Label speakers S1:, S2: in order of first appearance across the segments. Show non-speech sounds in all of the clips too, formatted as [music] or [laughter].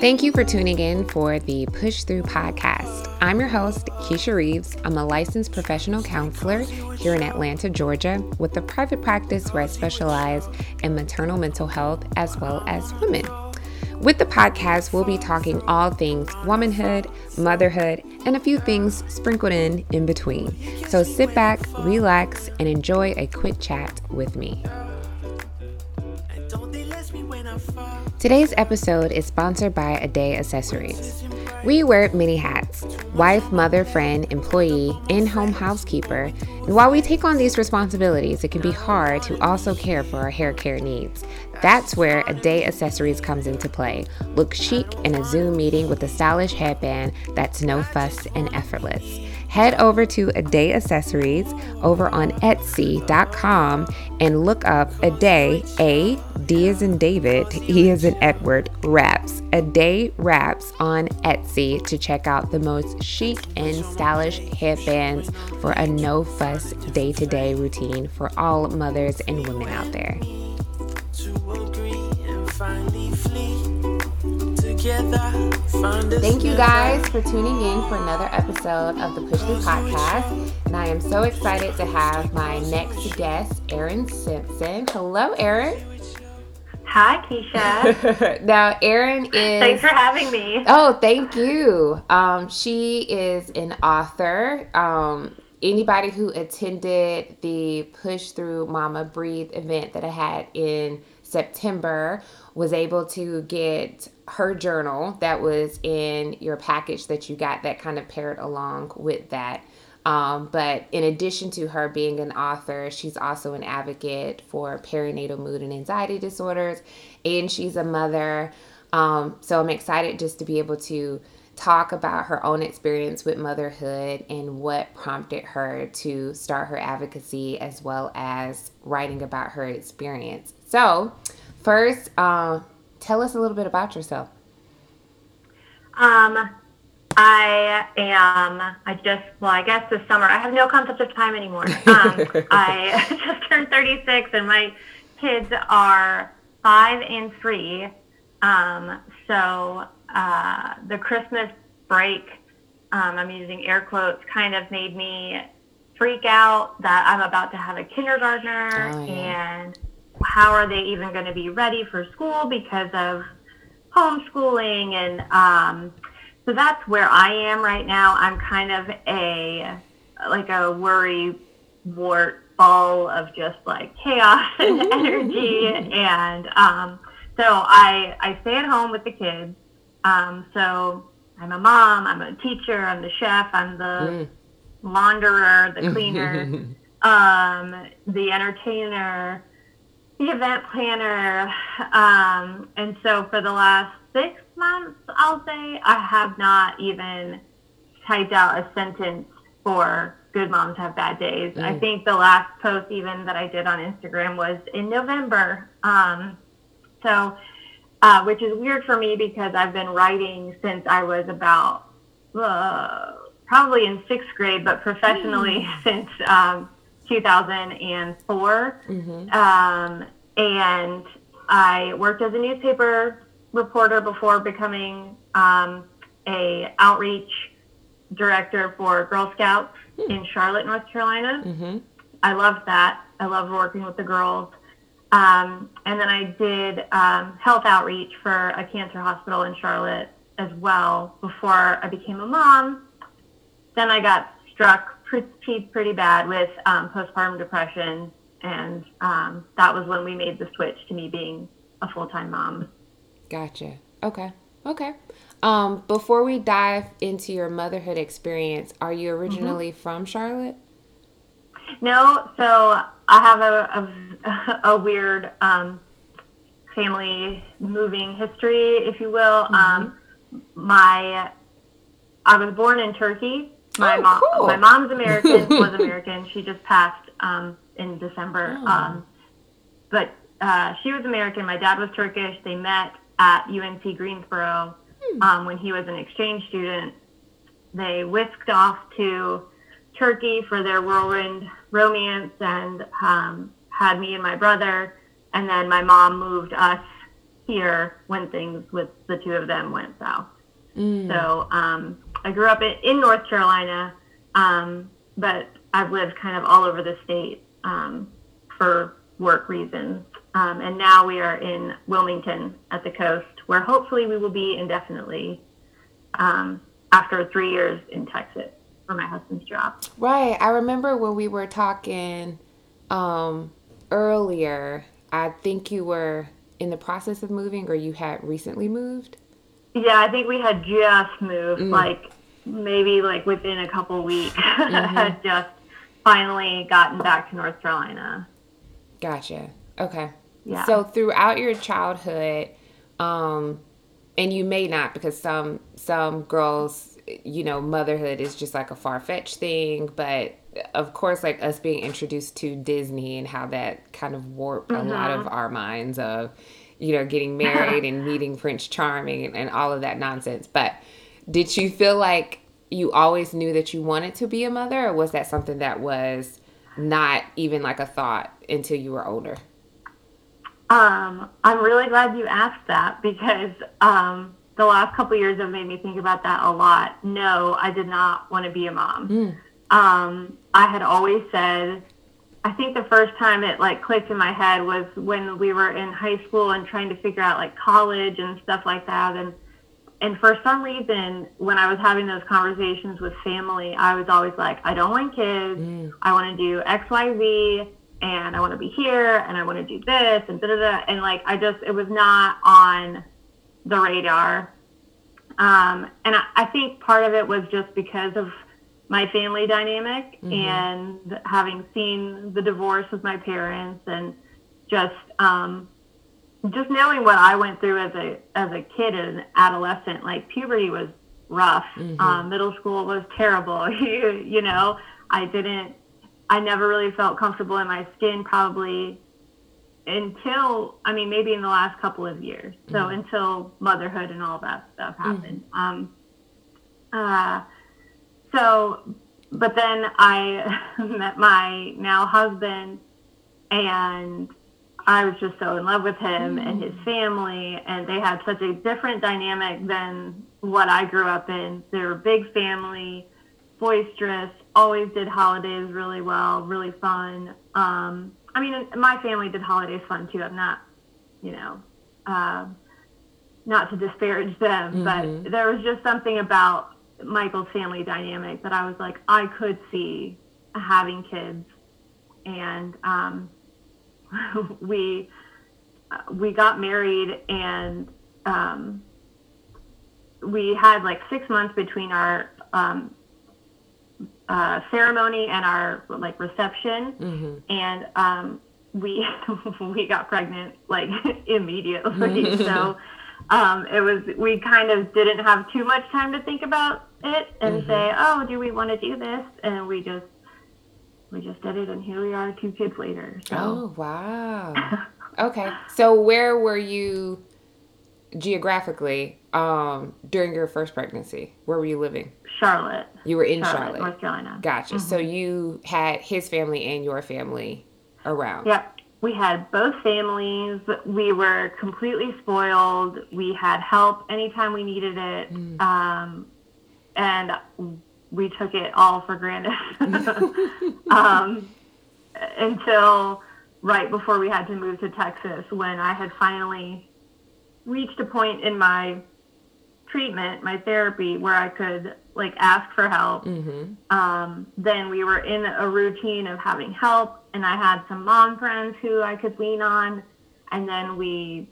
S1: Thank you for tuning in for the Push Through podcast. I'm your host, Keisha Reeves. I'm a licensed professional counselor here in Atlanta, Georgia, with a private practice where I specialize in maternal mental health as well as women. With the podcast, we'll be talking all things womanhood, motherhood, and a few things sprinkled in in between. So sit back, relax, and enjoy a quick chat with me. Today's episode is sponsored by A Day Accessories. We wear many hats wife, mother, friend, employee, in home housekeeper. And while we take on these responsibilities, it can be hard to also care for our hair care needs. That's where A Day Accessories comes into play. Look chic in a Zoom meeting with a stylish headband that's no fuss and effortless head over to A Day Accessories over on Etsy.com and look up A Day, A, D is in David, E is in Edward, Wraps. A Day Wraps on Etsy to check out the most chic and stylish headbands for a no fuss day to day routine for all mothers and women out there. Thank you guys for tuning in for another episode of the Push Through Podcast. And I am so excited to have my next guest, Erin Simpson. Hello, Erin.
S2: Hi, Keisha. [laughs]
S1: now, Erin is.
S2: Thanks for having me.
S1: Oh, thank you. Um, she is an author. Um, anybody who attended the Push Through Mama Breathe event that I had in September was able to get her journal that was in your package that you got that kind of paired along with that. Um, but in addition to her being an author, she's also an advocate for perinatal mood and anxiety disorders, and she's a mother. Um, so I'm excited just to be able to talk about her own experience with motherhood and what prompted her to start her advocacy as well as writing about her experience. So, first, uh, tell us a little bit about yourself.
S2: Um, I am, I just, well, I guess this summer, I have no concept of time anymore. [laughs] Um, I [laughs] just turned 36 and my kids are five and three. Um, so uh, the Christmas break, um, I'm using air quotes, kind of made me freak out that I'm about to have a kindergartner oh, yeah. and how are they even going to be ready for school because of homeschooling and um, so that's where I am right now. I'm kind of a like a worry wart ball of just like chaos and [laughs] energy and um, so I I stay at home with the kids. Um, so I'm a mom, I'm a teacher, I'm the chef, I'm the mm. launderer, the [laughs] cleaner, um, the entertainer, the event planner. Um, and so for the last six months, I'll say, I have not even typed out a sentence for good moms have bad days. Mm. I think the last post even that I did on Instagram was in November. Um, so, uh, which is weird for me because I've been writing since I was about uh, probably in sixth grade, but professionally mm. [laughs] since um, 2004. Mm-hmm. Um, and I worked as a newspaper reporter before becoming um, a outreach director for Girl Scouts mm. in Charlotte, North Carolina. Mm-hmm. I loved that. I loved working with the girls. Um, and then I did um, health outreach for a cancer hospital in Charlotte as well before I became a mom. Then I got struck pretty, pretty bad with um, postpartum depression, and um, that was when we made the switch to me being a full time mom.
S1: Gotcha. Okay. Okay. Um, before we dive into your motherhood experience, are you originally mm-hmm. from Charlotte?
S2: No. So I have a, a, [laughs] a weird um, family moving history, if you will. Mm-hmm. Um, my I was born in Turkey. My
S1: oh,
S2: mom,
S1: cool.
S2: my mom's American, [laughs] was American. She just passed um, in December. Oh. Um, but uh, she was American. My dad was Turkish. They met at UNC Greensboro hmm. um, when he was an exchange student. They whisked off to Turkey for their whirlwind romance and um, had me and my brother. And then my mom moved us here when things with the two of them went south. Mm. So um, I grew up in, in North Carolina, um, but I've lived kind of all over the state um, for work reasons. Um, and now we are in Wilmington at the coast, where hopefully we will be indefinitely um, after three years in Texas for my husband's job.
S1: Right. I remember when we were talking um, earlier, I think you were in the process of moving or you had recently moved.
S2: Yeah, I think we had just moved, mm. like maybe like within a couple weeks. [laughs] Mm-hmm. had just finally gotten back to North Carolina.
S1: Gotcha. Okay. Yeah. So throughout your childhood, um, and you may not because some some girls, you know, motherhood is just like a far fetched thing, but of course, like us being introduced to Disney and how that kind of warped mm-hmm. a lot of mm-hmm. our minds of, you know, getting married and meeting Prince Charming and, and all of that nonsense. But did you feel like you always knew that you wanted to be a mother, or was that something that was not even like a thought until you were older?
S2: Um, I'm really glad you asked that because um, the last couple years have made me think about that a lot. No, I did not want to be a mom. Mm. Um, I had always said, I think the first time it like clicked in my head was when we were in high school and trying to figure out like college and stuff like that. And and for some reason, when I was having those conversations with family, I was always like, I don't want kids. Mm. I want to do X, Y, Z, and I want to be here, and I want to do this, and da da da. And like, I just, it was not on the radar. Um, and I, I think part of it was just because of my family dynamic mm-hmm. and having seen the divorce with my parents and just um, just knowing what I went through as a as a kid and adolescent, like puberty was rough. Mm-hmm. Um, middle school was terrible. [laughs] you, you know, I didn't. I never really felt comfortable in my skin, probably until I mean maybe in the last couple of years. So mm-hmm. until motherhood and all that stuff happened. Mm-hmm. Um, uh, so, but then I [laughs] met my now husband, and I was just so in love with him mm. and his family, and they had such a different dynamic than what I grew up in. They were a big family, boisterous, always did holidays really well, really fun. Um, I mean, my family did holidays fun too. I'm not, you know, uh, not to disparage them, mm-hmm. but there was just something about Michael's family dynamic that I was like, I could see having kids, and um, [laughs] we we got married and um, we had like six months between our um, uh, ceremony and our like reception, mm-hmm. and um, we [laughs] we got pregnant like [laughs] immediately. so um, it was we kind of didn't have too much time to think about it and mm-hmm. say, oh, do we want to do this? And we just we just did it, and here we are, two kids later. So.
S1: Oh wow! [laughs] okay, so where were you geographically um, during your first pregnancy? Where were you living?
S2: Charlotte.
S1: You were in Charlotte, Charlotte.
S2: North Carolina.
S1: Gotcha. Mm-hmm. So you had his family and your family around.
S2: Yep. We had both families. We were completely spoiled. We had help anytime we needed it. Mm. Um, and we took it all for granted [laughs] um, until right before we had to move to Texas when I had finally reached a point in my treatment, my therapy, where I could like ask for help. Mm-hmm. Um, then we were in a routine of having help, and I had some mom friends who I could lean on. And then we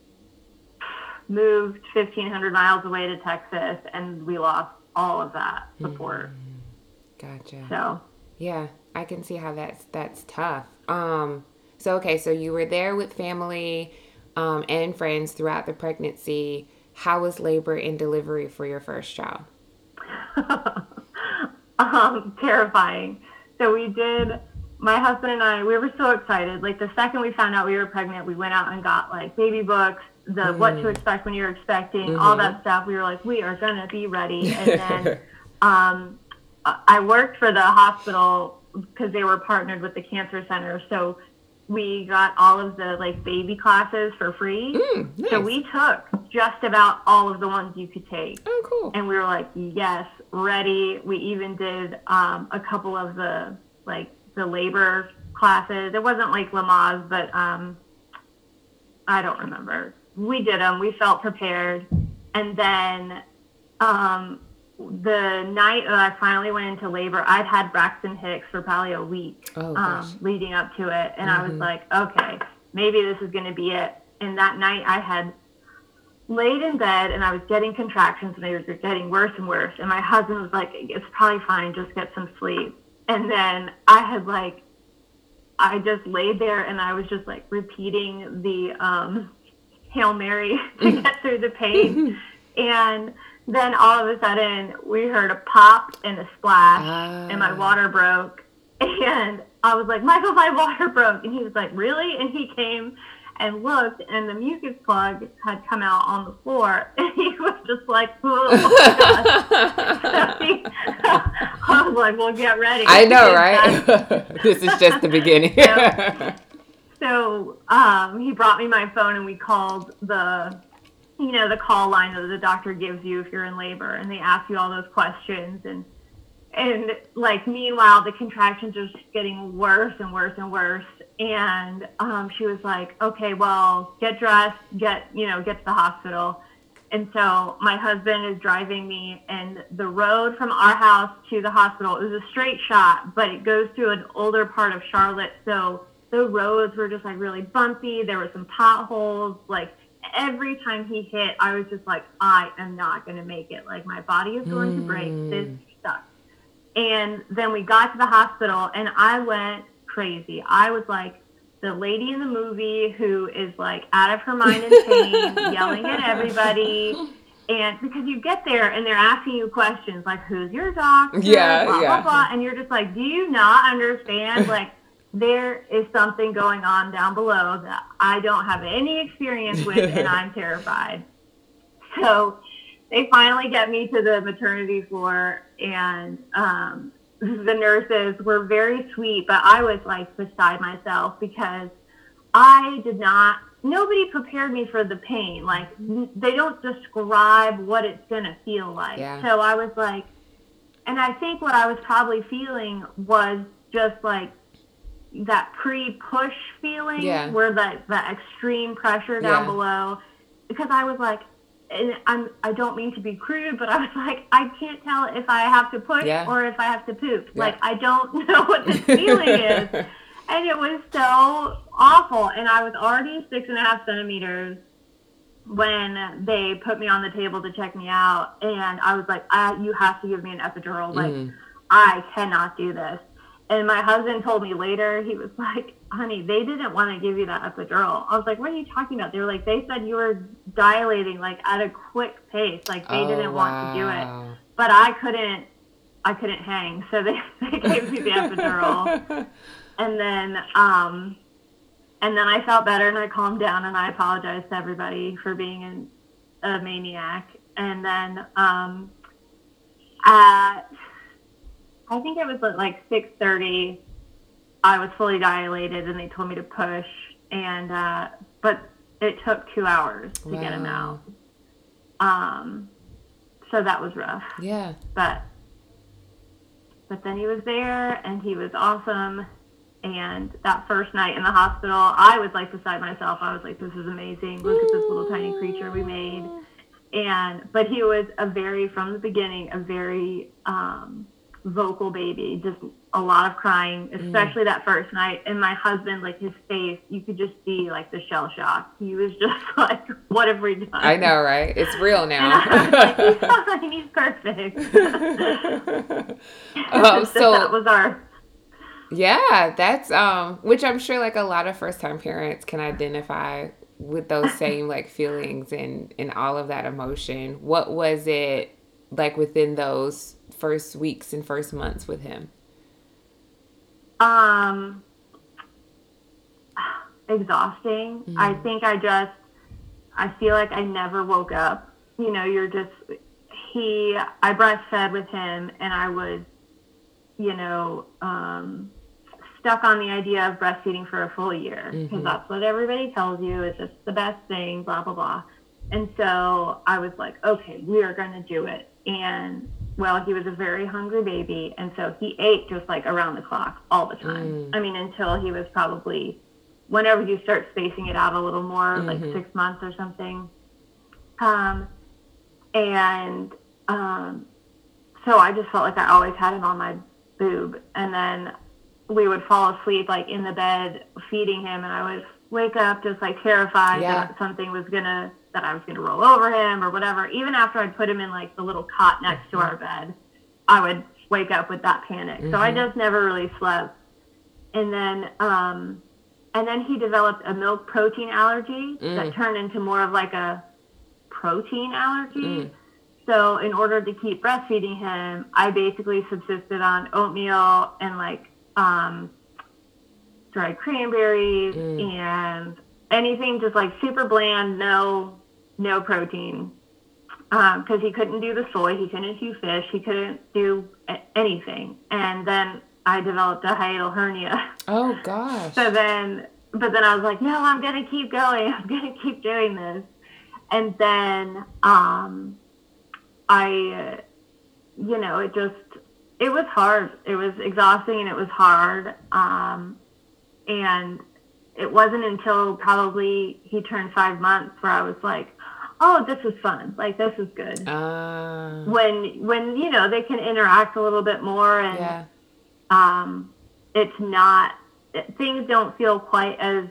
S2: moved 1,500 miles away to Texas, and we lost all of that support. Mm-hmm.
S1: Gotcha.
S2: So
S1: yeah, I can see how that's that's tough. Um, so okay, so you were there with family um, and friends throughout the pregnancy. How was labor and delivery for your first child? [laughs]
S2: um, terrifying. So we did. My husband and I, we were so excited. Like the second we found out we were pregnant, we went out and got like baby books, the mm. what to expect when you're expecting, mm-hmm. all that stuff. We were like, we are gonna be ready. [laughs] And then um, I worked for the hospital because they were partnered with the cancer center. So we got all of the like baby classes for free.
S1: Mm, nice.
S2: So we took just about all of the ones you could take.
S1: Oh, cool.
S2: And we were like, yes, ready. We even did um, a couple of the like the labor classes. It wasn't like Lamaze, but um, I don't remember. We did them. We felt prepared. And then um, the night that I finally went into labor, I'd had Braxton Hicks for probably a week
S1: Oh,
S2: um, leading up to it. And I was
S1: Mhm.
S2: like, okay, maybe this is going to be it. And that night I had laid in bed and I was getting contractions and they were getting worse and worse. And my husband was like, it's probably fine, just get some sleep. And then I had like, I just laid there and I was just like repeating the um, Hail Mary [laughs] to get through the pain. [laughs] and then all of a sudden we heard a pop and a splash ah. and my water broke. [laughs] And I was like, Michael, my water broke. And he was like, really? And he came and looked, and the mucus plug had come out on the floor. And he was just like, oh my. So he- I was like, well, get ready.
S1: I know, right? this is just the beginning.
S2: So um, he brought me my phone, and we called the, you know, the call line that the doctor gives you if you're in labor, and they ask you all those questions, and and like meanwhile the contractions are just getting worse and worse and worse, and um, she was like, okay, well, get dressed, get you know, get to the hospital. And so my husband is driving me, and the road from our house to the hospital is a straight shot, but it goes through an older part of Charlotte. So the roads were just like really bumpy. There were some potholes. Like every time he hit, I was just like, I am not going to make it. Like my body is going to break. Mm. This sucks. And then we got to the hospital, and I went crazy. I was like, the lady in the movie who is like out of her mind in pain, [laughs] yelling at everybody. And because you get there and they're asking you questions like, who's your doctor?
S1: Yeah,
S2: blah,
S1: yeah.
S2: blah, blah. And you're just like, do you not understand? Like, there is something going on down below that I don't have any experience with and [laughs] I'm terrified. So they finally get me to the maternity floor and um, the nurses were very sweet, but I was like beside myself because I did not, nobody prepared me for the pain. Like they don't describe what it's going to feel like.
S1: Yeah.
S2: So I was like, and I think what I was probably feeling was just like that pre-push feeling
S1: Yeah.
S2: where that, that extreme pressure down
S1: Yeah.
S2: below because I was like, and I'm I don't mean to be crude, but I was [laughs] like, I can't tell if I have to push
S1: Yeah.
S2: or if I have to poop. Like I don't [laughs] know what this feeling is. [laughs] And it was so awful. And I was already six and a half centimeters when they put me on the table to check me out. And I was like, I, you have to give me an epidural. Like,
S1: Mm.
S2: I cannot do this. And my husband told me later, he was like, honey, they didn't want to give you that epidural. I was like, what are you talking about? They were like, they said you were dilating like at a quick pace. Like they
S1: Oh,
S2: didn't want to do it. But I couldn't, I couldn't hang. So they, [laughs] they gave me the epidural. [laughs] And then, um, and then I felt better and I calmed down and I apologized to everybody for being an, a maniac. And then, um, at, I think it was at like 6.30, I was fully dilated and they told me to push. And, uh, but it took two hours to get him out. Um, so that was rough
S1: Yeah.
S2: but but then he was there and he was awesome and that first night in the hospital i was like beside myself i was like this is amazing look at this little tiny creature we made and but he was a very from the beginning a very um vocal baby just a lot of crying especially that first night and my husband like his face you could just see like the shell shock he was [laughs] just like what have we done
S1: I know, right? It's real [laughs]
S2: and like, [laughs] he's
S1: now.
S2: fine, he's perfect.
S1: um,
S2: that
S1: so that
S2: was our
S1: yeah, that's um, which I'm sure like a lot of first time parents can identify with those same like feelings and and all of that emotion. What was it like within those first weeks and first months with him?
S2: um exhausting. I think I just I feel like I never woke up. You know, you're just he I breastfed with him and I was, you know, um stuck on the idea of breastfeeding for a full year because mm-hmm. that's what everybody tells you is just the best thing, blah blah blah. And so I was like, okay, we are going to do it. And well, he was a very hungry baby, and so he ate just like around the clock all the time. Mm. I mean, until he was probably whenever you start spacing it out a little more, mm-hmm. like six months or something. Um, and um, so I just felt like I always had him on my boob, and then we would fall asleep like in the bed feeding him, and I would wake up just like terrified yeah. that something was gonna that I was gonna roll over him or whatever. Even after I'd put him in like the little cot next to our bed, I would wake up with that panic. Mm-hmm. So I mm-hmm. just never really slept. And then um, and then he developed a milk protein allergy mm. that turned into more of like a protein allergy. Mm. So in order to keep breastfeeding him, I basically subsisted on oatmeal and like um, dried cranberries mm. and anything just like super bland, no no protein. Because um, he couldn't do the soy, he couldn't do fish, he couldn't do anything. And then I developed a hiatal hernia.
S1: Oh [laughs] gosh.
S2: so then, but then I was like, no, I'm gonna keep going. [laughs] I'm gonna keep doing this. And then, um, I, you know, it just, it was hard. It was exhausting and it was hard. Um, and it wasn't until probably he turned five months where I was like, oh, this is fun. Like this is good. Uh, when when you know they can interact a little bit more and yeah. um, it's not things don't feel quite as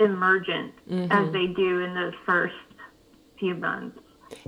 S2: emergent mm-hmm. as they do in those first few months.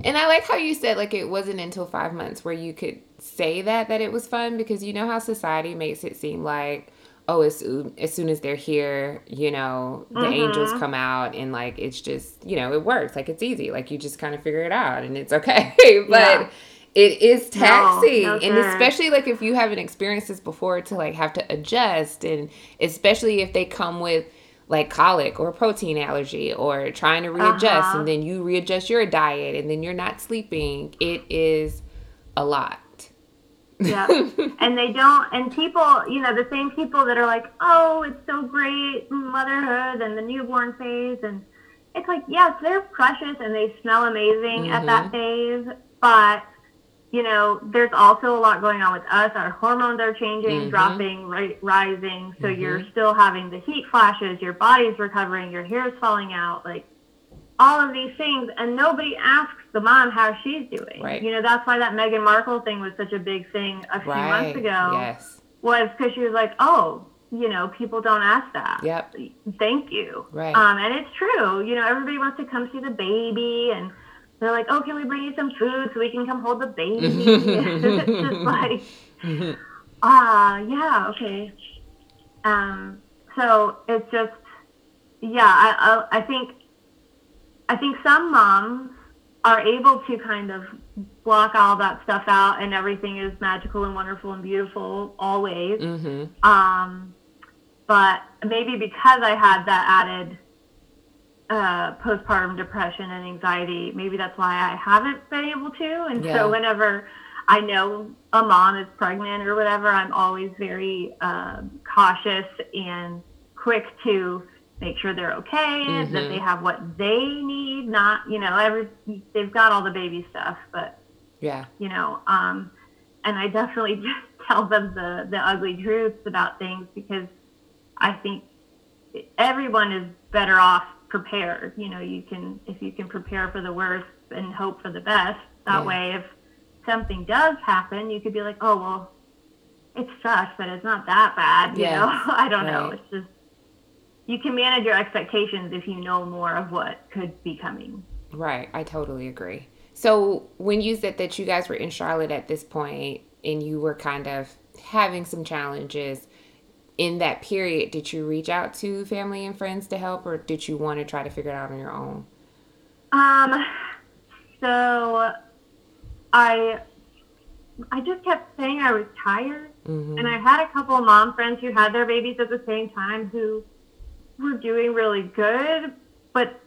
S1: And I like how you said like it wasn't until five months where you could say that that it was fun because you know how society makes it seem like oh as soon as, soon as they're here you know the mm-hmm. angels come out and like it's just you know it works like it's easy like you just kind of figure it out and it's okay [laughs] but yeah. it is taxing no, no, and especially like if you haven't experienced this before to like have to adjust and especially if they come with like colic or protein allergy or trying to readjust uh-huh. and then you readjust your diet and then you're not sleeping it is a lot
S2: yeah. [laughs] and they don't, and people, you know, the same people that are like, oh, it's so great, motherhood and the newborn phase. And it's like, yes, they're precious and they smell amazing mm-hmm. at that mm-hmm. phase. But, you know, there's also a lot going on with us. Our hormones are changing, mm-hmm. dropping, ri- rising. So mm-hmm. you're still having the heat flashes, your body's recovering, your hair's falling out. Like, all of these things, and nobody asks the mom how she's doing. Right. You know, that's why that Meghan Markle thing was such a big thing a few right. months ago.
S1: Yes.
S2: Was because she was like, oh, you know, people don't ask that.
S1: Yep.
S2: Thank you.
S1: Right.
S2: Um, and it's true. You know, everybody wants to come see the baby, and they're like, oh, can we bring you some food so we can come hold the baby? it's [laughs] just [laughs] like, ah, uh, yeah, okay. Um, so it's just, yeah, I, I, I think I think some moms are able to kind of block all that stuff out and everything is magical and wonderful and beautiful always. Mm-hmm. Um, but maybe because I had that added uh, postpartum depression and anxiety, maybe that's why I haven't been able to. And yeah. so whenever I know a mom is pregnant or whatever, I'm always very uh, cautious and quick to make sure they're okay, mm-hmm. that they have what they need, not, you know, every, they've got all the baby stuff, but,
S1: yeah,
S2: you know, um, and I definitely [laughs] just tell them the, the ugly truths about things because I think everyone is better off prepared. You know, you can, if you can prepare for the worst and hope for the best, that yeah. way, if something does happen, you could be like, oh, well, it sucks, but it's not that bad. You know, [laughs] I don't right. know. It's just, you can manage your expectations if you know more of what could be coming.
S1: Right. I totally agree. So when you said that you guys were in Charlotte at this point and you were kind of having some challenges in that period, did you reach out to family and friends to help or did you want to try to figure it out on your own?
S2: Um so I I just kept saying I was tired. Mm-hmm. And I had a couple of mom friends who had their babies at the same time who were doing really good, but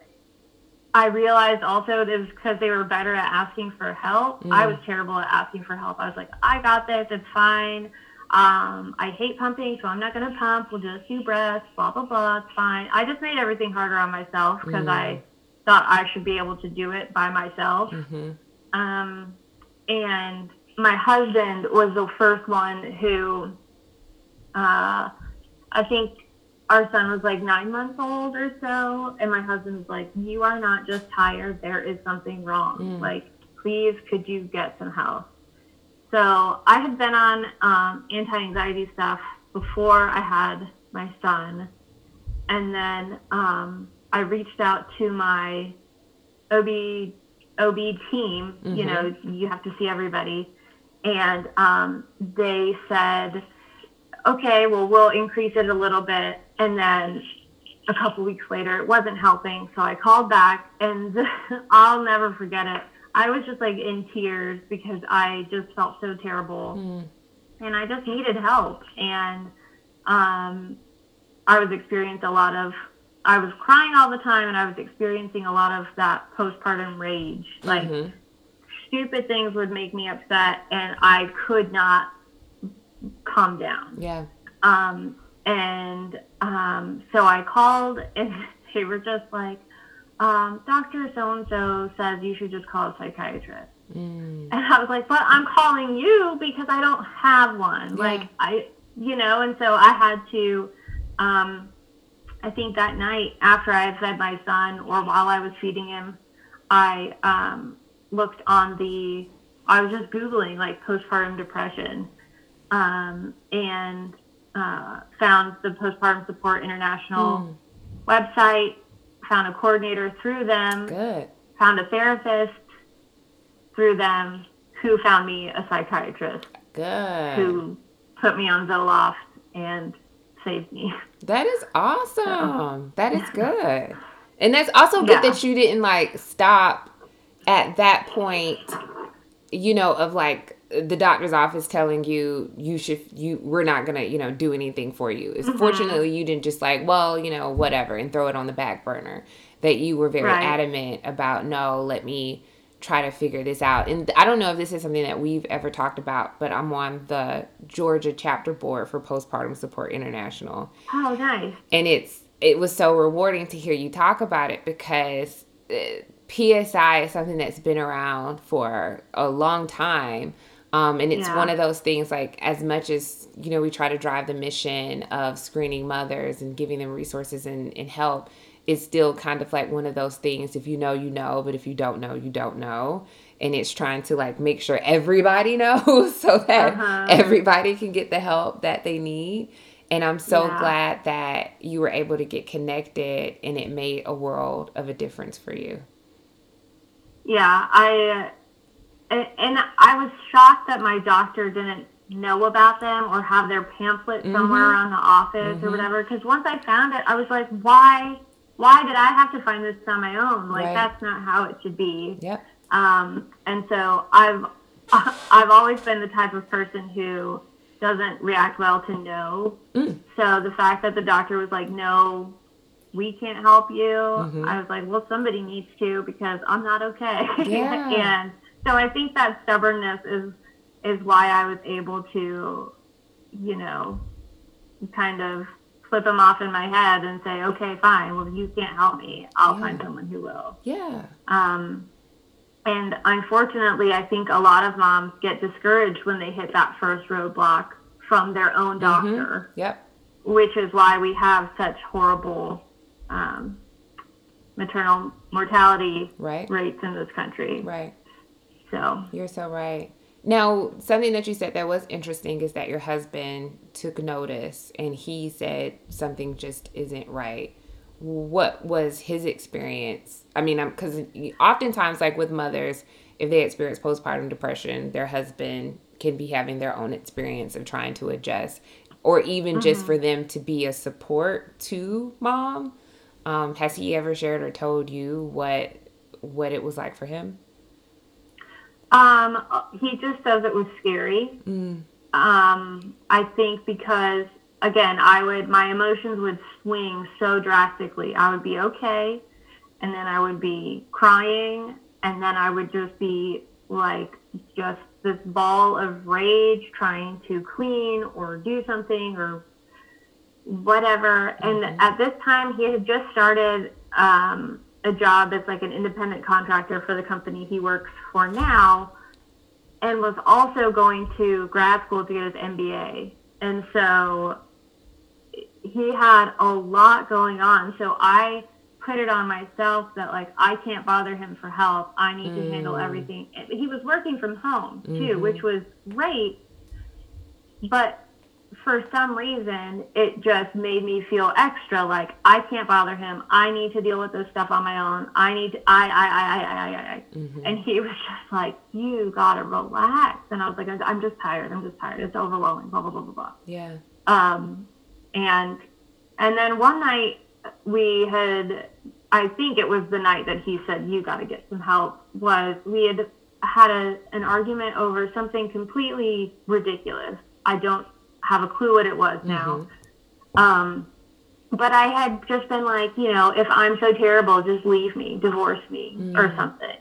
S2: I realized also it was because they were better at asking for help. Mm. I was terrible at asking for help. I was like, I got this. It's fine. Um, I hate pumping, so I'm not going to pump. We'll do a few breaths, blah, blah, blah. It's fine. I just made everything harder on myself because mm-hmm. I thought I should be able to do it by myself. Mm-hmm. Um, and my husband was the first one who, uh, I think our son was like nine months old or so, and my husband was like, "You are not just tired. There is something wrong. Mm. Like, please, could you get some help?" So I had been on um, anti-anxiety stuff before I had my son, and then um, I reached out to my OB OB team. Mm-hmm. You know, you have to see everybody, and um, they said, "Okay, well, we'll increase it a little bit." And then a couple weeks later, it wasn't helping. So I called back, and [laughs] I'll never forget it. I was just like in tears because I just felt so terrible. Mm. And I just needed help. And um, I was experiencing a lot of, I was crying all the time and I was experiencing a lot of that postpartum rage. Like, mm-hmm. stupid things would make me upset and I could not calm down.
S1: Yeah.
S2: Um, and um, so I called, and [laughs] they were just like, um, Doctor So and So says you should just call a psychiatrist. Mm. And I was like, but I'm calling you because I don't have one. Yeah. Like I, you know, and so I had to. Um, I think that night after I had fed my son, or while I was feeding him, I um, looked on the. I was just googling like postpartum depression, um, and uh, found the Postpartum Support International mm. website, found a coordinator through them,
S1: Good.
S2: found a therapist through them who found me a psychiatrist.
S1: Good.
S2: Who put me on Zoloft and saved me.
S1: That is awesome. So, that is good. And that's also good yeah. that you didn't like stop at that point, you know, of like the doctor's office telling you you should you we're not gonna you know do anything for you. Mm-hmm. fortunately you didn't just like well you know whatever and throw it on the back burner. That you were very right. adamant about no let me try to figure this out. And i don't know if this is something that we've ever talked about but i'm on the georgia chapter board for postpartum support international.
S2: Oh nice.
S1: And it's it was so rewarding to hear you talk about it because uh, psi is something that's been around for a long time um, and it's yeah. one of those things like as much as you know we try to drive the mission of screening mothers and giving them resources and, and help it's still kind of like one of those things if you know you know but if you don't know you don't know and it's trying to like make sure everybody [laughs] knows so that uh-huh. everybody can get the help that they need and i'm so yeah. glad that you were able to get connected and it made a world of a difference for you
S2: yeah i and I was shocked that my doctor didn't know about them or have their pamphlet somewhere mm-hmm. around the office mm-hmm. or whatever. Because once I found it, I was like, why? Why did I have to find this on my own? Like right. that's not how it should be.
S1: Yep.
S2: Um, and so I've [laughs] I've always been the type of person who doesn't react well to no. Mm. So the fact that the doctor was like, no, we can't help you, mm-hmm. I was like, well, somebody needs to because I'm not okay. [laughs]
S1: Yeah.
S2: and so I think that stubbornness is is why I was able to, you know, kind of flip them off in my head and say, okay, fine. Well, you can't help me. I'll yeah. find someone who will.
S1: Yeah.
S2: Um, and unfortunately, I think a lot of moms get discouraged when they hit that first roadblock from their own mm-hmm. doctor.
S1: Mm-hmm. Yep.
S2: Which is why we have such horrible um, maternal mortality
S1: right.
S2: rates in this country.
S1: Right.
S2: So
S1: you're so right. Now, something that you said that was interesting is that your husband took notice and he said something just isn't right. What was his experience? I mean, because oftentimes, like with mothers, if they experience postpartum depression, their husband can be having their own experience of trying to adjust, or even mm-hmm. just for them to be a support to mom. Um, has he ever shared or told you what what it was like for him?
S2: Um, he just says it was scary. Mm. Um, I think because again, I would my emotions would swing so drastically. I would be okay, and then I would be crying, and then I would just be like just this ball of rage trying to clean or do something or whatever. Mm-hmm. And at this time, he had just started um, a job as like an independent contractor for the company he works for now, and was also going to grad school to get his MBA. And so he had a lot going on. So I put it on myself that like I can't bother him for help. I need mm. to handle mm. everything. He was working from home too, mm-hmm. which was great. But for some reason, it just made me feel extra like I can't bother him. I need to deal with this stuff on my own. I need to, I, I, I, I, I, I, I. Mm-hmm. And he [laughs] was just like, you gotta relax. And I was like, I'm just tired. I'm just tired. It's overwhelming, blah, blah, blah, blah, blah.
S1: Yeah.
S2: Um, and, and then one night we had, I think it was the night that he said, you gotta get some help was we had had a, an argument over something completely ridiculous. I don't have a clue what it was now. Mm-hmm. Um, but I had just been like, you know, if I'm so terrible, just leave me, divorce me, mm-hmm. or something.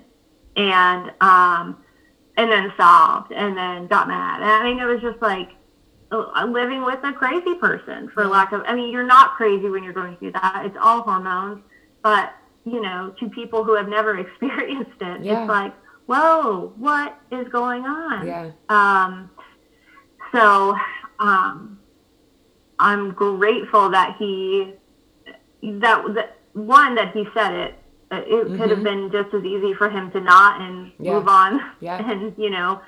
S2: And um, and then sobbed, and then got mad. And I mean, it was just like uh, living with a crazy person, for mm-hmm. lack of. I mean, you're not crazy when you're going through that. It's all hormones, but you know, to people who have never [laughs] experienced it, yeah. it's like, whoa, what is going on?
S1: Yeah.
S2: Um. So um, I'm grateful that he that that one that he said it. It mm-hmm. could have mm-hmm. been just as easy for him to not and yeah. move on.
S1: Yeah. [laughs]
S2: And you know,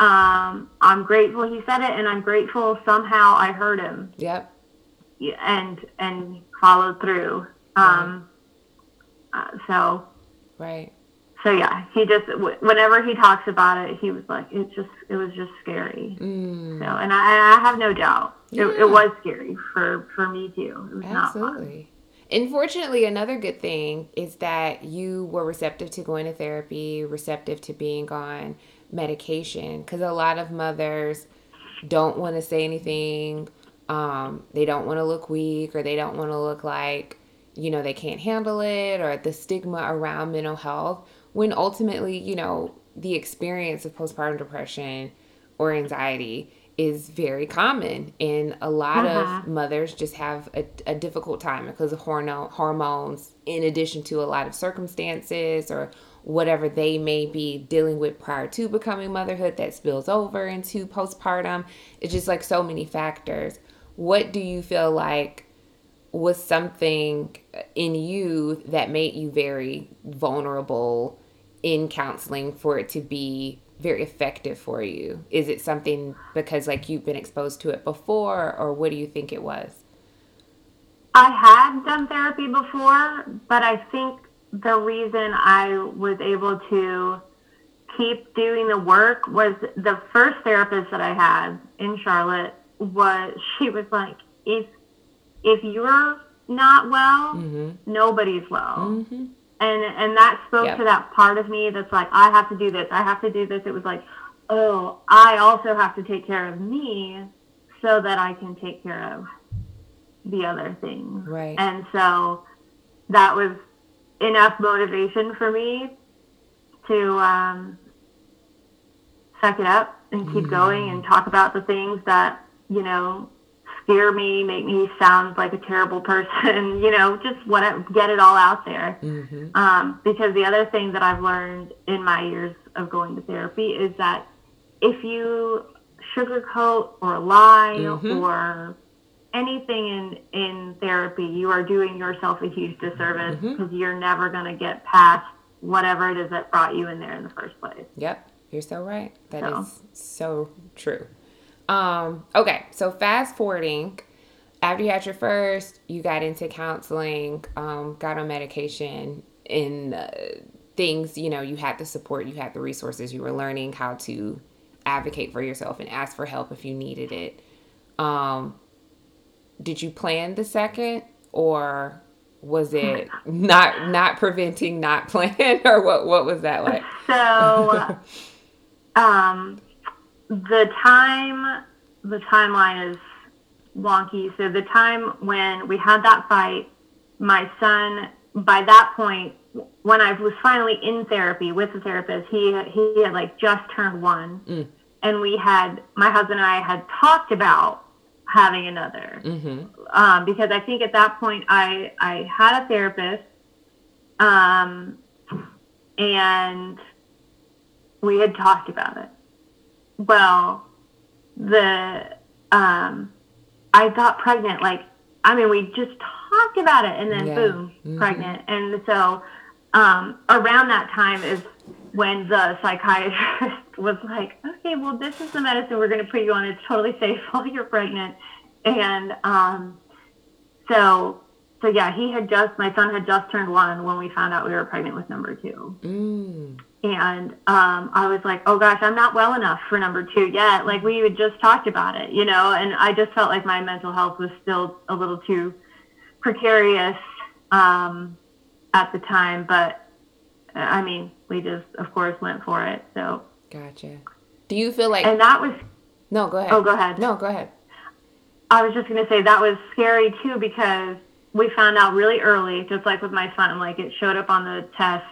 S2: um, I'm grateful he said it, and I'm grateful somehow I heard him.
S1: Yep.
S2: Yeah, And and followed through. Um, right. uh, so.
S1: Right
S2: so yeah, he just whenever he talks about it, he was like, it just it was just scary.
S1: Mm.
S2: So, and I, I have no doubt yeah. it, it, was scary for for me too. It was
S1: Absolutely. Unfortunately, another good thing is that you were receptive to going to therapy, receptive to being on medication, because a lot of mothers don't want to say anything. Um, they don't want to look weak, or they don't want to look like you know they can't handle it, or the stigma around mental health when ultimately, you know, the experience of postpartum depression or anxiety is very common. And a lot uh-huh. of mothers just have a, a, difficult time because of hormone hormones in addition to a lot of circumstances or whatever they may be dealing with prior to becoming motherhood that spills over into postpartum. It's just like so many factors. What do you feel like was something in you that made you very vulnerable in counseling for it to be very effective for you? Is it something because like you've been exposed to it before or what do you think it was?
S2: I had done therapy before, but I think the reason I was able to keep doing the work was the first therapist that I had in Charlotte was she was like if if you're not well, mm-hmm. nobody's well. Mm-hmm and and that spoke yep. to that part of me that's like I have to do this, I have to do this. It was like, oh, I also have to take care of me so that I can take care of the other things.
S1: Right.
S2: And so that was enough motivation for me to um, suck it up and keep mm. going and talk about the things that you know scare me, make me sound like a terrible person, [laughs] you know, just want to get it all out there. Mm-hmm. Um, because the other thing that I've learned in my years of going to therapy is that if you sugarcoat or lie mm-hmm. or anything in in therapy, you are doing yourself a huge disservice because mm-hmm. you're never going to get past whatever it is that brought you in there in the first place.
S1: Yep, you're so right. That so. is so true. Um, okay, so fast forwarding, after you had your first, you got into counseling, um, got on medication, and uh, things, you know, you had the support, you had the resources, you were learning how to advocate for yourself and ask for help if you needed it. Um, did you plan the second, or was it [laughs] not not preventing, not [laughs] plan, or what? What was that like?
S2: So, [laughs] um, the time, the timeline is wonky. So the time when we had that fight, my son, by that point, when I was finally in therapy with the therapist, he he had like just turned one, mm. and we had my husband and I had talked about having another mm-hmm. um, because I think at that point I I had a therapist, um, and we had talked about it. Well, the um, I got pregnant like I mean we just talked about it and then yeah. boom mm-hmm. pregnant and so um, around that time is when the psychiatrist [laughs] was like, okay, well, this is the medicine we're going to put you on. It's totally safe while you're pregnant. And um, so, so yeah, he had just, my son had just turned one when we found out we were pregnant with number two. Mm. And um, I was like, oh gosh, I'm not well enough for number two yet. Like we had just talked about it, you know, and I just felt like my mental health was still a little too precarious. Um, at the time, but I mean, we just, of course, went for it. So.
S1: Gotcha. Do you feel like?
S2: And that was.
S1: No, go ahead.
S2: Oh, go ahead.
S1: No, go ahead.
S2: I was just gonna say that was scary too because we found out really early, just like with my son, like it showed up on the test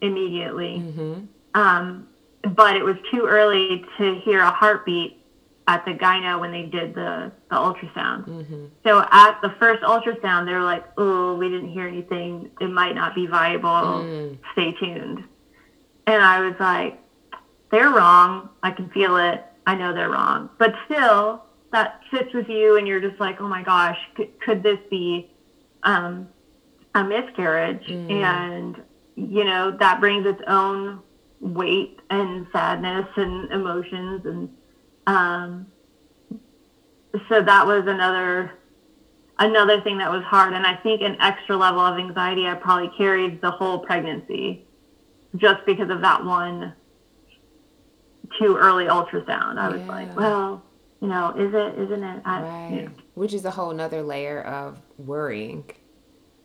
S2: immediately. Mm-hmm. Um, but it was too early to hear a heartbeat at the gyno when they did the, the ultrasound. Mm-hmm. So at the first ultrasound, they were like, oh, we didn't hear anything. It might not be viable. Mm. Stay tuned. And I was like, they're wrong. I can feel it. I know they're wrong. But still, that sits with you and you're just like, oh my gosh, could, could this be um, a miscarriage? Mm. And, you know, that brings its own weight and sadness and emotions and um, so that was another another thing that was hard, and I think an extra level of anxiety I probably carried the whole pregnancy, just because of that one too early ultrasound. I was like, well, you know, is it? Isn't it? I,
S1: right. You know. Which is a whole nother layer of worrying.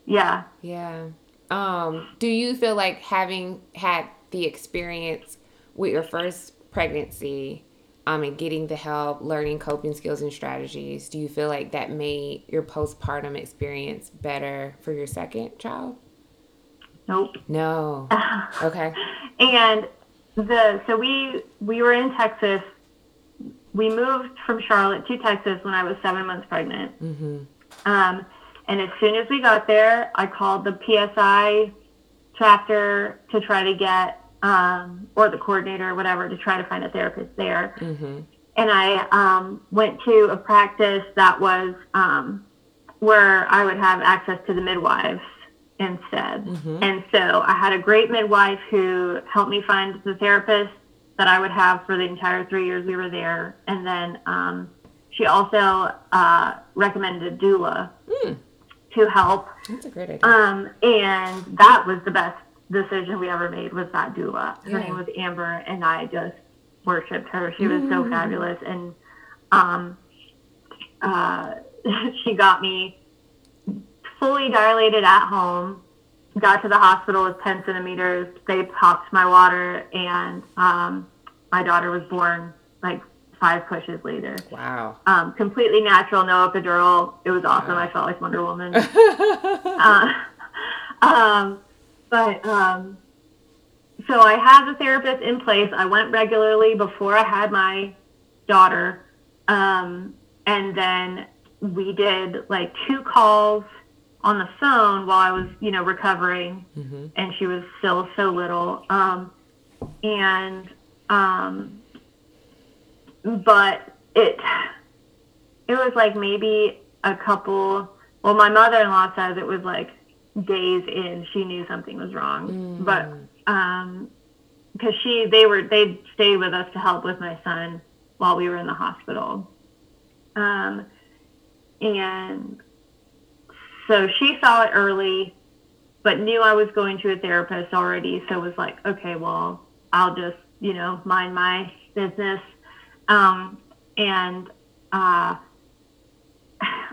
S2: Yeah.
S1: Yeah. Um, do you feel like having had the experience with your first pregnancy um, and getting the help, learning coping skills and strategies, do you feel like that made your postpartum experience better for your second child?
S2: Nope.
S1: No. [laughs] okay.
S2: And the so we we were in Texas. We moved from Charlotte to Texas when I was seven months pregnant. Mm-hmm. Um, and as soon as we got there, I called the PSI chapter to try to get um, or the coordinator or whatever to try to find a therapist there. Mm-hmm. And I um, went to a practice that was um, where I would have access to the midwives instead. Mm-hmm. And so I had a great midwife who helped me find the therapist that I would have for the entire three years we were there. And then um, she also uh, recommended doula mm. To help.
S1: That's a great idea.
S2: Um, and that was the best decision we ever made was that doula. Her yeah. name was Amber, and I just worshipped her. She was mm. so fabulous, and um, uh, [laughs] she got me fully dilated at home. Got to the hospital with 10 centimeters. They popped my water, and um, my daughter was born like five pushes later.
S1: Wow.
S2: Um, completely natural, no epidural. It was awesome. Wow. I felt like Wonder Woman. [laughs] uh, um, but um, so I had the therapist in place. I went regularly before I had my daughter. Um, and then we did like two calls on the phone while I was, you know, recovering. Mm-hmm. And she was still so little. Um, and, um, but it, it was like maybe a couple, well, my mother-in-law says it was like days in she knew something was wrong mm. but um because she they were they stayed with us to help with my son while we were in the hospital um and so she saw it early but knew i was going to a therapist already so was like okay well i'll just you know mind my business um and uh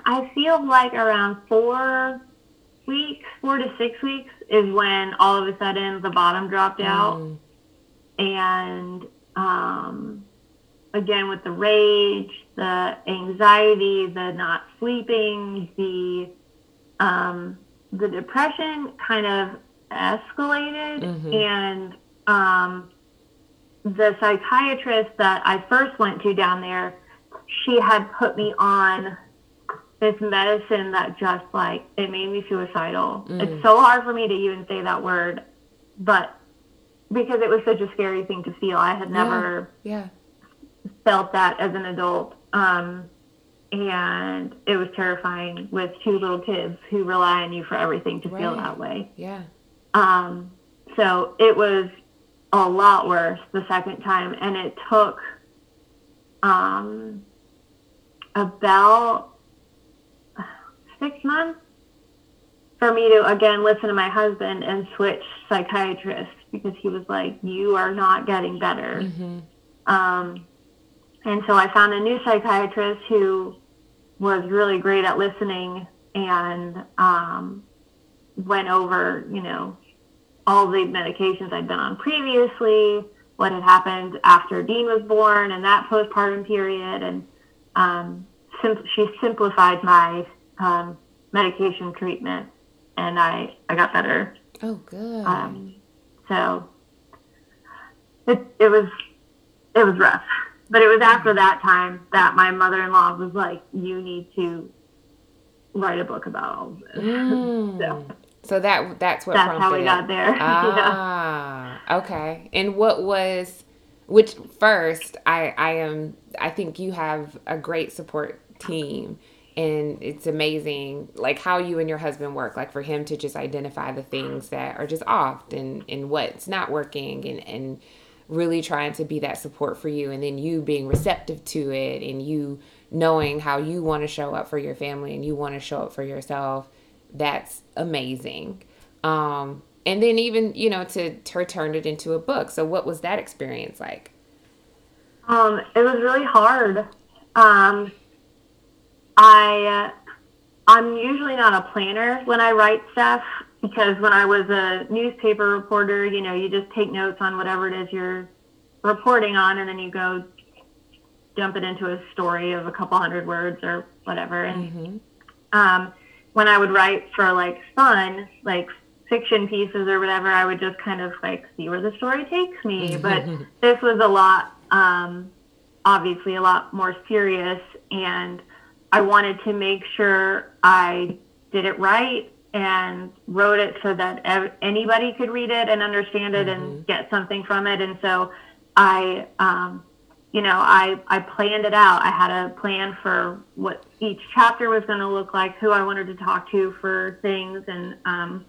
S2: i feel like around four weeks, four to six weeks, is when all of a sudden the bottom dropped out. Mm. And um, again, with the rage, the anxiety, the not sleeping, the um, the depression kind of escalated mm-hmm. and um, the psychiatrist that I first went to down there, she had put me on this medicine that just like it made me suicidal. Mm. It's so hard for me to even say that word, but because it was such a scary thing to feel, I had never
S1: yeah,
S2: yeah. felt that as an adult. Um, and it was terrifying with two little kids who rely on you for everything to right. feel that way.
S1: Yeah.
S2: Um, so it was a lot worse the second time, and it took um, about six months for me to again listen to my husband and switch psychiatrists because he was like, "You are not getting better." Mm-hmm. Um, and so I found a new psychiatrist who was really great at listening and um, went over, you know, all the medications I'd been on previously, what had happened after Dean was born and that postpartum period. And um, sim- she simplified my um, medication treatment and I, I got better.
S1: Oh, good. Um,
S2: so it, it was, it was rough. But it was after that time that my mother-in-law was like, "You need to write a book about all of this." [laughs] Mm.
S1: so, so that that's what
S2: that's how we
S1: it.
S2: got there. [laughs]
S1: Ah, yeah. okay. And what was which first I I am I think you have a great support team and it's amazing like how you and your husband work like for him to just identify the things that are just off and and what's not working and and really trying to be that support for you and then you being receptive to it and you knowing how you want to show up for your family and you want to show up for yourself that's amazing um and then even you know to, to turn it into a book so what was that experience like
S2: um it was really hard um i uh, i'm usually not a planner when i write stuff because when I was a newspaper reporter, you know, you just take notes on whatever it is you're reporting on, and then you go dump it into a story of a couple hundred words or whatever. And mm-hmm. um, when I would write for like fun, like fiction pieces or whatever, I would just kind of like see where the story takes me. But this was a lot, um, obviously, a lot more serious, and I wanted to make sure I did it right and wrote it so that ev- anybody could read it and understand it mm-hmm. and get something from it. And so I, um, you know, I, I planned it out. I had a plan for what each chapter was going to look like, who I wanted to talk to for things. And um,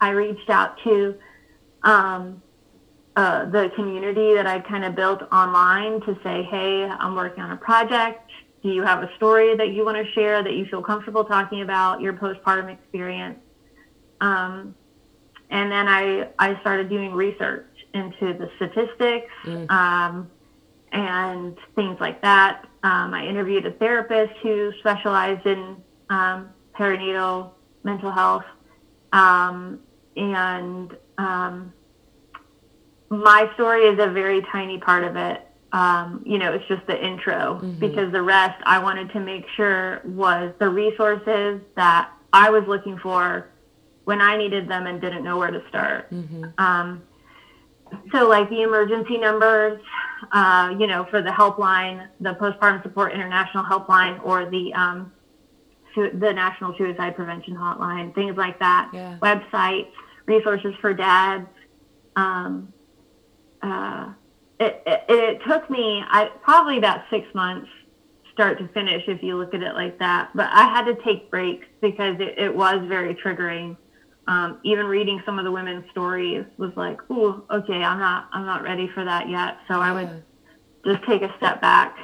S2: I reached out to um, uh, the community that I'd kind of built online to say, hey, I'm working on a project do you have a story that you want to share that you feel comfortable talking about your postpartum experience? Um, and then I, I started doing research into the statistics mm. And things like that. Um, I interviewed a therapist who specialized in um, perinatal mental health. Um, and um, my story is a very tiny part of it um, you know, it's just the intro mm-hmm. because the rest I wanted to make sure was the resources that I was looking for when I needed them and didn't know where to start. Mm-hmm. Um, so, like the emergency numbers, uh, you know, for the helpline, the Postpartum Support International Helpline, or the um, the National Suicide Prevention Hotline, things like that. Yeah. Websites, resources for dads. Um, uh, it, it, it took me I, probably about six months start to finish if you look at it like that. But I had to take breaks because it, it was very triggering. Um, even reading some of the women's stories was like, "Ooh, okay, I'm not, I'm not ready for that yet." So I would just take a step back.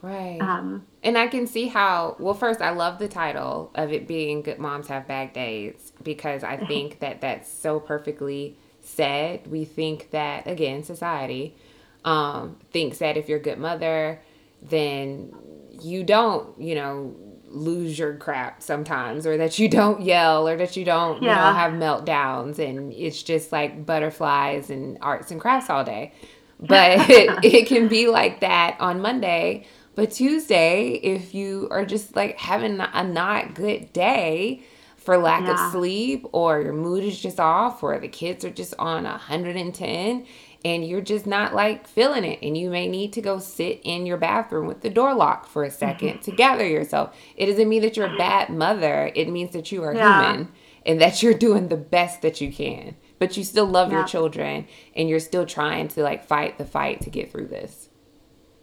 S1: Right. Um, and I can see how. Well, first, I love the title of it being "Good Moms Have Bad Days" because I [laughs] think that that's so perfectly said. We think that, again, society um, thinks that if you're a good mother, then you don't, you know, lose your crap sometimes or that you don't yell or that you don't, yeah. you know, have meltdowns and it's just like butterflies and arts and crafts all day. But [laughs] it, [laughs] it can be like that on Monday. But Tuesday, if you are just like having a not good day, for lack yeah. of sleep or your mood is just off or the kids are just on 110 and you're just not like feeling it and you may need to go sit in your bathroom with the door locked for a 2nd mm-hmm. to gather yourself it doesn't mean that you're a bad mother it means that you are yeah. human and that you're doing the best that you can but you still love yeah. your children and you're still trying to like fight the fight to get through this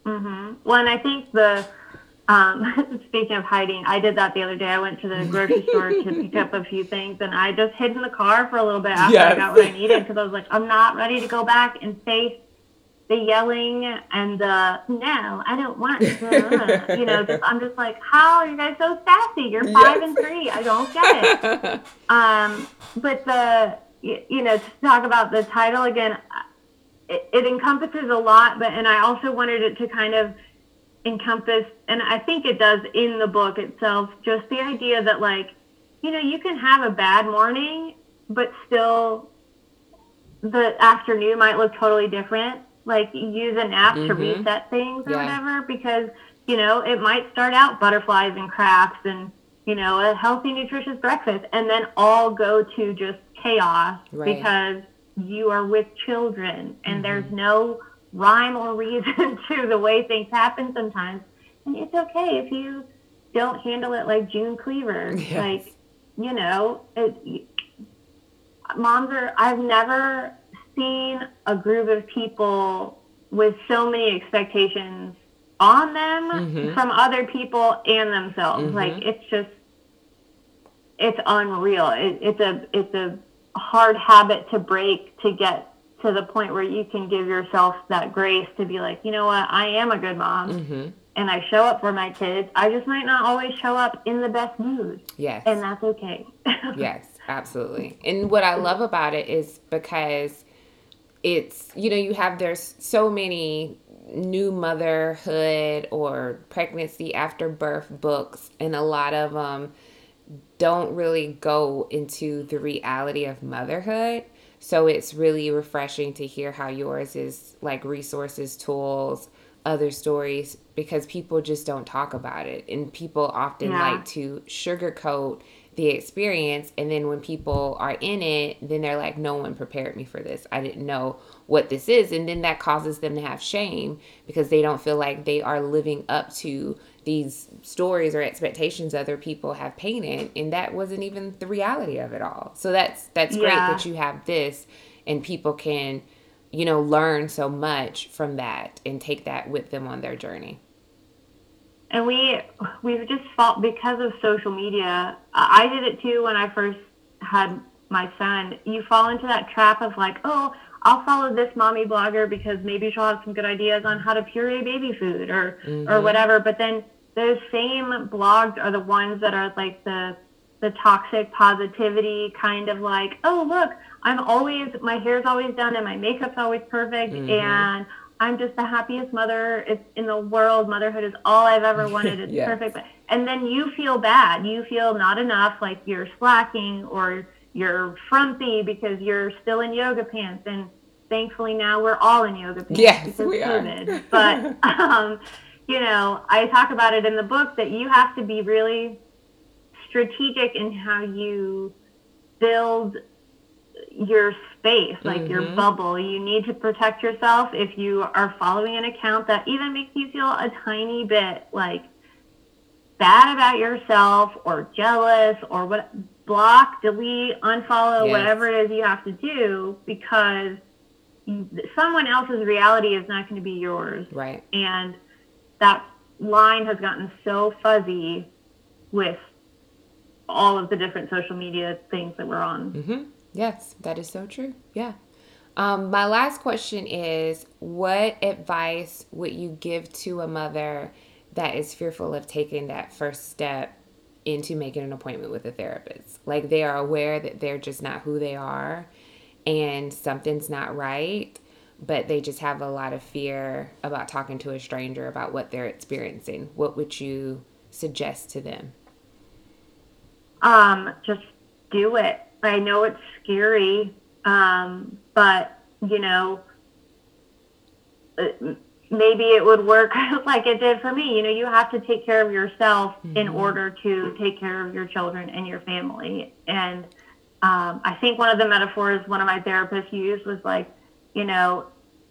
S2: mm-hmm. well and i think the um, [laughs] speaking of hiding, I did that the other day. I went to the grocery [laughs] store to pick up a few things, and I just hid in the car for a little bit after yes. I got what I needed because I was like, I'm not ready to go back and face the yelling and the no, I don't want. To. you know, just, I'm just like, how are you guys so sassy? You're five yes. and three. I don't get it. [laughs] um, but the you know to talk about the title again, it, it encompasses a lot, but and I also wanted it to kind of encompass, and I think it does in the book itself, just the idea that, like, you know, you can have a bad morning, but still the afternoon might look totally different. Like, use an app mm-hmm. to reset things or yeah. whatever, because, you know, it might start out butterflies and crafts and, you know, a healthy, nutritious breakfast, and then all go to just chaos right. because you are with children and mm-hmm. there's no rhyme or reason [laughs] to the way things happen sometimes. And it's okay if you don't handle it like June Cleaver. [laughs] Yes. Like, you know, it, moms are, I've never seen a group of people with so many expectations on them mm-hmm. from other people and themselves. Mm-hmm. Like, it's just, it's unreal. It, it's a, it's a hard habit to break to get to the point where you can give yourself that grace to be like, you know what, I am a good mom. Mm-hmm. And I show up for my kids. I just might not always show up in the best mood.
S1: Yes.
S2: And that's okay. [laughs]
S1: yes, absolutely. And what I love about it is because it's, you know, you have, there's so many new motherhood or pregnancy after birth books, and a lot of them don't really go into the reality of motherhood. So it's really refreshing to hear how yours is like resources, tools, other stories because people just don't talk about it. And people often yeah. like to sugarcoat the experience. And then when people are in it, then they're like, no one prepared me for this. I didn't know what this is. And then that causes them to have shame because they don't feel like they are living up to these stories or expectations other people have painted and that wasn't even the reality of it all. So that's that's great that you have this and people can you know learn so much from that and take that with them on their journey.
S2: And we we've just fought because of social media. I did it too when i first had my son. You fall into that trap of like oh I'll follow this mommy blogger because maybe she'll have some good ideas on how to puree baby food or mm-hmm. or whatever. But then those same blogs are the ones that are like the the toxic positivity kind of like, oh look, I'm always my hair's always done and my makeup's always perfect mm-hmm. and I'm just the happiest mother in the world. Motherhood is all I've ever [laughs] wanted. It's yes. perfect. And then you feel bad. You feel not enough, like you're slacking or you're frumpy because you're still in yoga pants. And thankfully now we're all in yoga pants
S1: yes, because we COVID.
S2: Are. but [laughs] um, you know, I talk about it in the book that you have to be really strategic in how you build your space, like mm-hmm. your bubble. You need to protect yourself if you are following an account that even makes you feel a tiny bit like bad about yourself or jealous or what block, delete, unfollow, yes. whatever it is you have to do because someone else's reality is not going to be yours.
S1: Right.
S2: And that line has gotten so fuzzy with all of the different social media things that we're on.
S1: Mm-hmm. Yes, that is so true. Yeah. Um, my last question is What advice would you give to a mother that is fearful of taking that first step into making an appointment with a therapist? Like they are aware that they're just not who they are and something's not right but they just have a lot of fear about talking to a stranger about what they're experiencing. What would you suggest to them?
S2: Um, just do it. I know it's scary, um, but you know, uh, maybe it would work [laughs] like it did for me. You know, you have to take care of yourself mm-hmm. in order to take care of your children and your family. And um, I think one of the metaphors one of my therapists used was like, you know,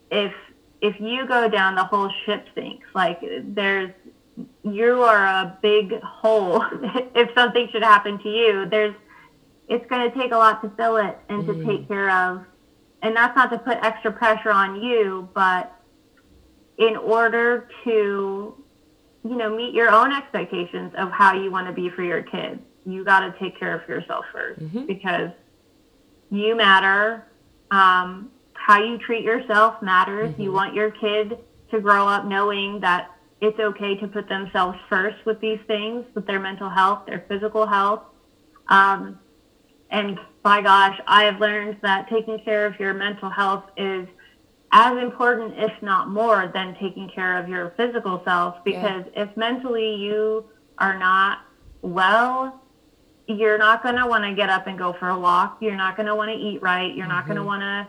S2: if if you go down, the whole ship sinks. Like there's you are a big hole. [laughs] if something should happen to you, there's it's going to take a lot to fill it and to mm. take care of. And that's not to put extra pressure on you, but in order to, you know, meet your own expectations of how you want to be for your kids, you got to take care of yourself 1st mm-hmm. because you matter. Um, how you treat yourself matters. Mm-hmm. You want your kid to grow up knowing that it's okay to put themselves first with these things, with their mental health, their physical health. Um, and by gosh, I have learned that taking care of your mental health is as important, if not more, than taking care of your physical self. Because yeah. if mentally you are not well, you're not going to want to get up and go for a walk. You're not going to want to eat right. You're mm-hmm. not going to want to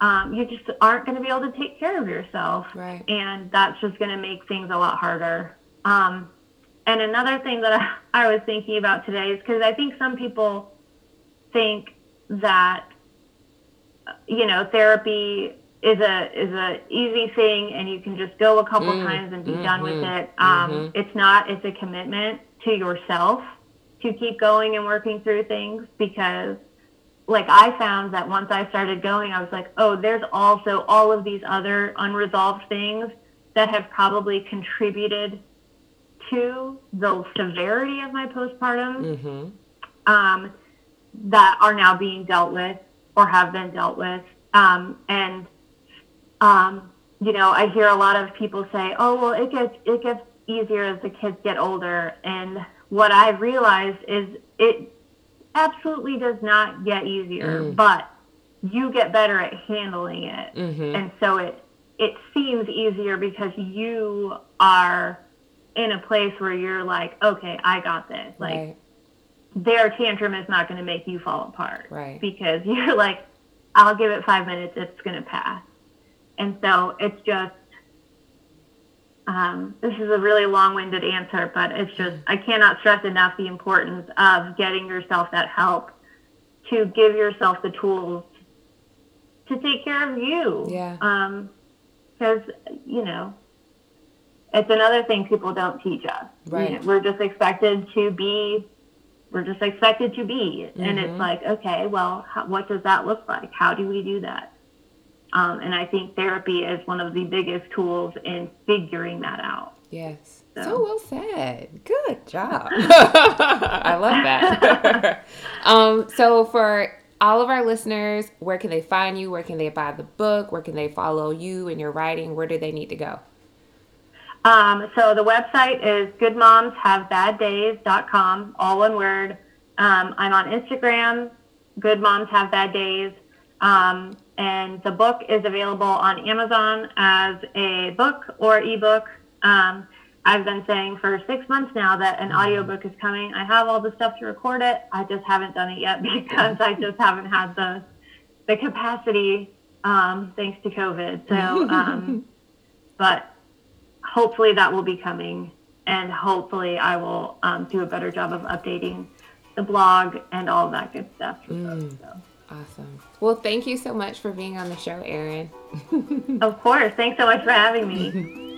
S2: um, you just aren't going to be able to take care of yourself.
S1: Right.
S2: And that's just going to make things a lot harder. Um, and another thing that I, [laughs] I was thinking about today is because I think some people think that, you know, therapy is a is a easy thing and you can just go a couple mm, times and be mm-hmm, done with mm-hmm. it. Um, mm-hmm. It's not. It's a commitment to yourself to keep going and working through things because like I found that once I started going, I was like, oh, there's also all of these other unresolved things that have probably contributed to the severity of my postpartum mm-hmm. um, that are now being dealt with or have been dealt with. Um, and um, you know, I hear a lot of people say, "Oh, well, it gets it gets easier as the kids get older." And what I've realized is it absolutely does not get easier, mm. but you get better at handling it. Mm-hmm. And so it it seems easier because you are in a place where you're like, okay, I got this. Like right. their tantrum is not going to make you fall apart.
S1: Right.
S2: Because [laughs] you're like, I'll give it five minutes, it's going to pass. And so it's just um, this is a really long-winded answer, but it's just I cannot stress enough the importance of getting yourself that help to give yourself the tools to take care of you.
S1: Yeah.
S2: Because um, you know, it's another thing people don't teach us.
S1: Right.
S2: You know, we're just expected to be. We're just expected to be, mm-hmm. and it's mm-hmm. like, okay, well, how, what does that look like? How do we do that? Um, and I think therapy is one of the biggest tools in figuring that out.
S1: Yes. So, so well said. Good job. [laughs] I love that. [laughs] um, so, for all of our listeners, where can they find you? Where can they buy the book? Where can they follow you and your writing? Where do they need to go?
S2: Um, so, the website is goodmomshavebaddays.com, all one word. Um, I'm on Instagram, Good Moms Have Bad Days. And the book is available on Amazon as a book or ebook. Um, I've been saying for six months now that an audiobook is coming. I have all the stuff to record it. I just haven't done it yet [laughs] because I just haven't had the the capacity um, thanks to COVID. So, um, [laughs] but hopefully that will be coming, and hopefully I will um, do a better job of updating the blog and all that good stuff. Mm. So.
S1: Awesome. Well, thank you so much for being on the show, Erin.
S2: of course. Thanks so much for having me. [laughs]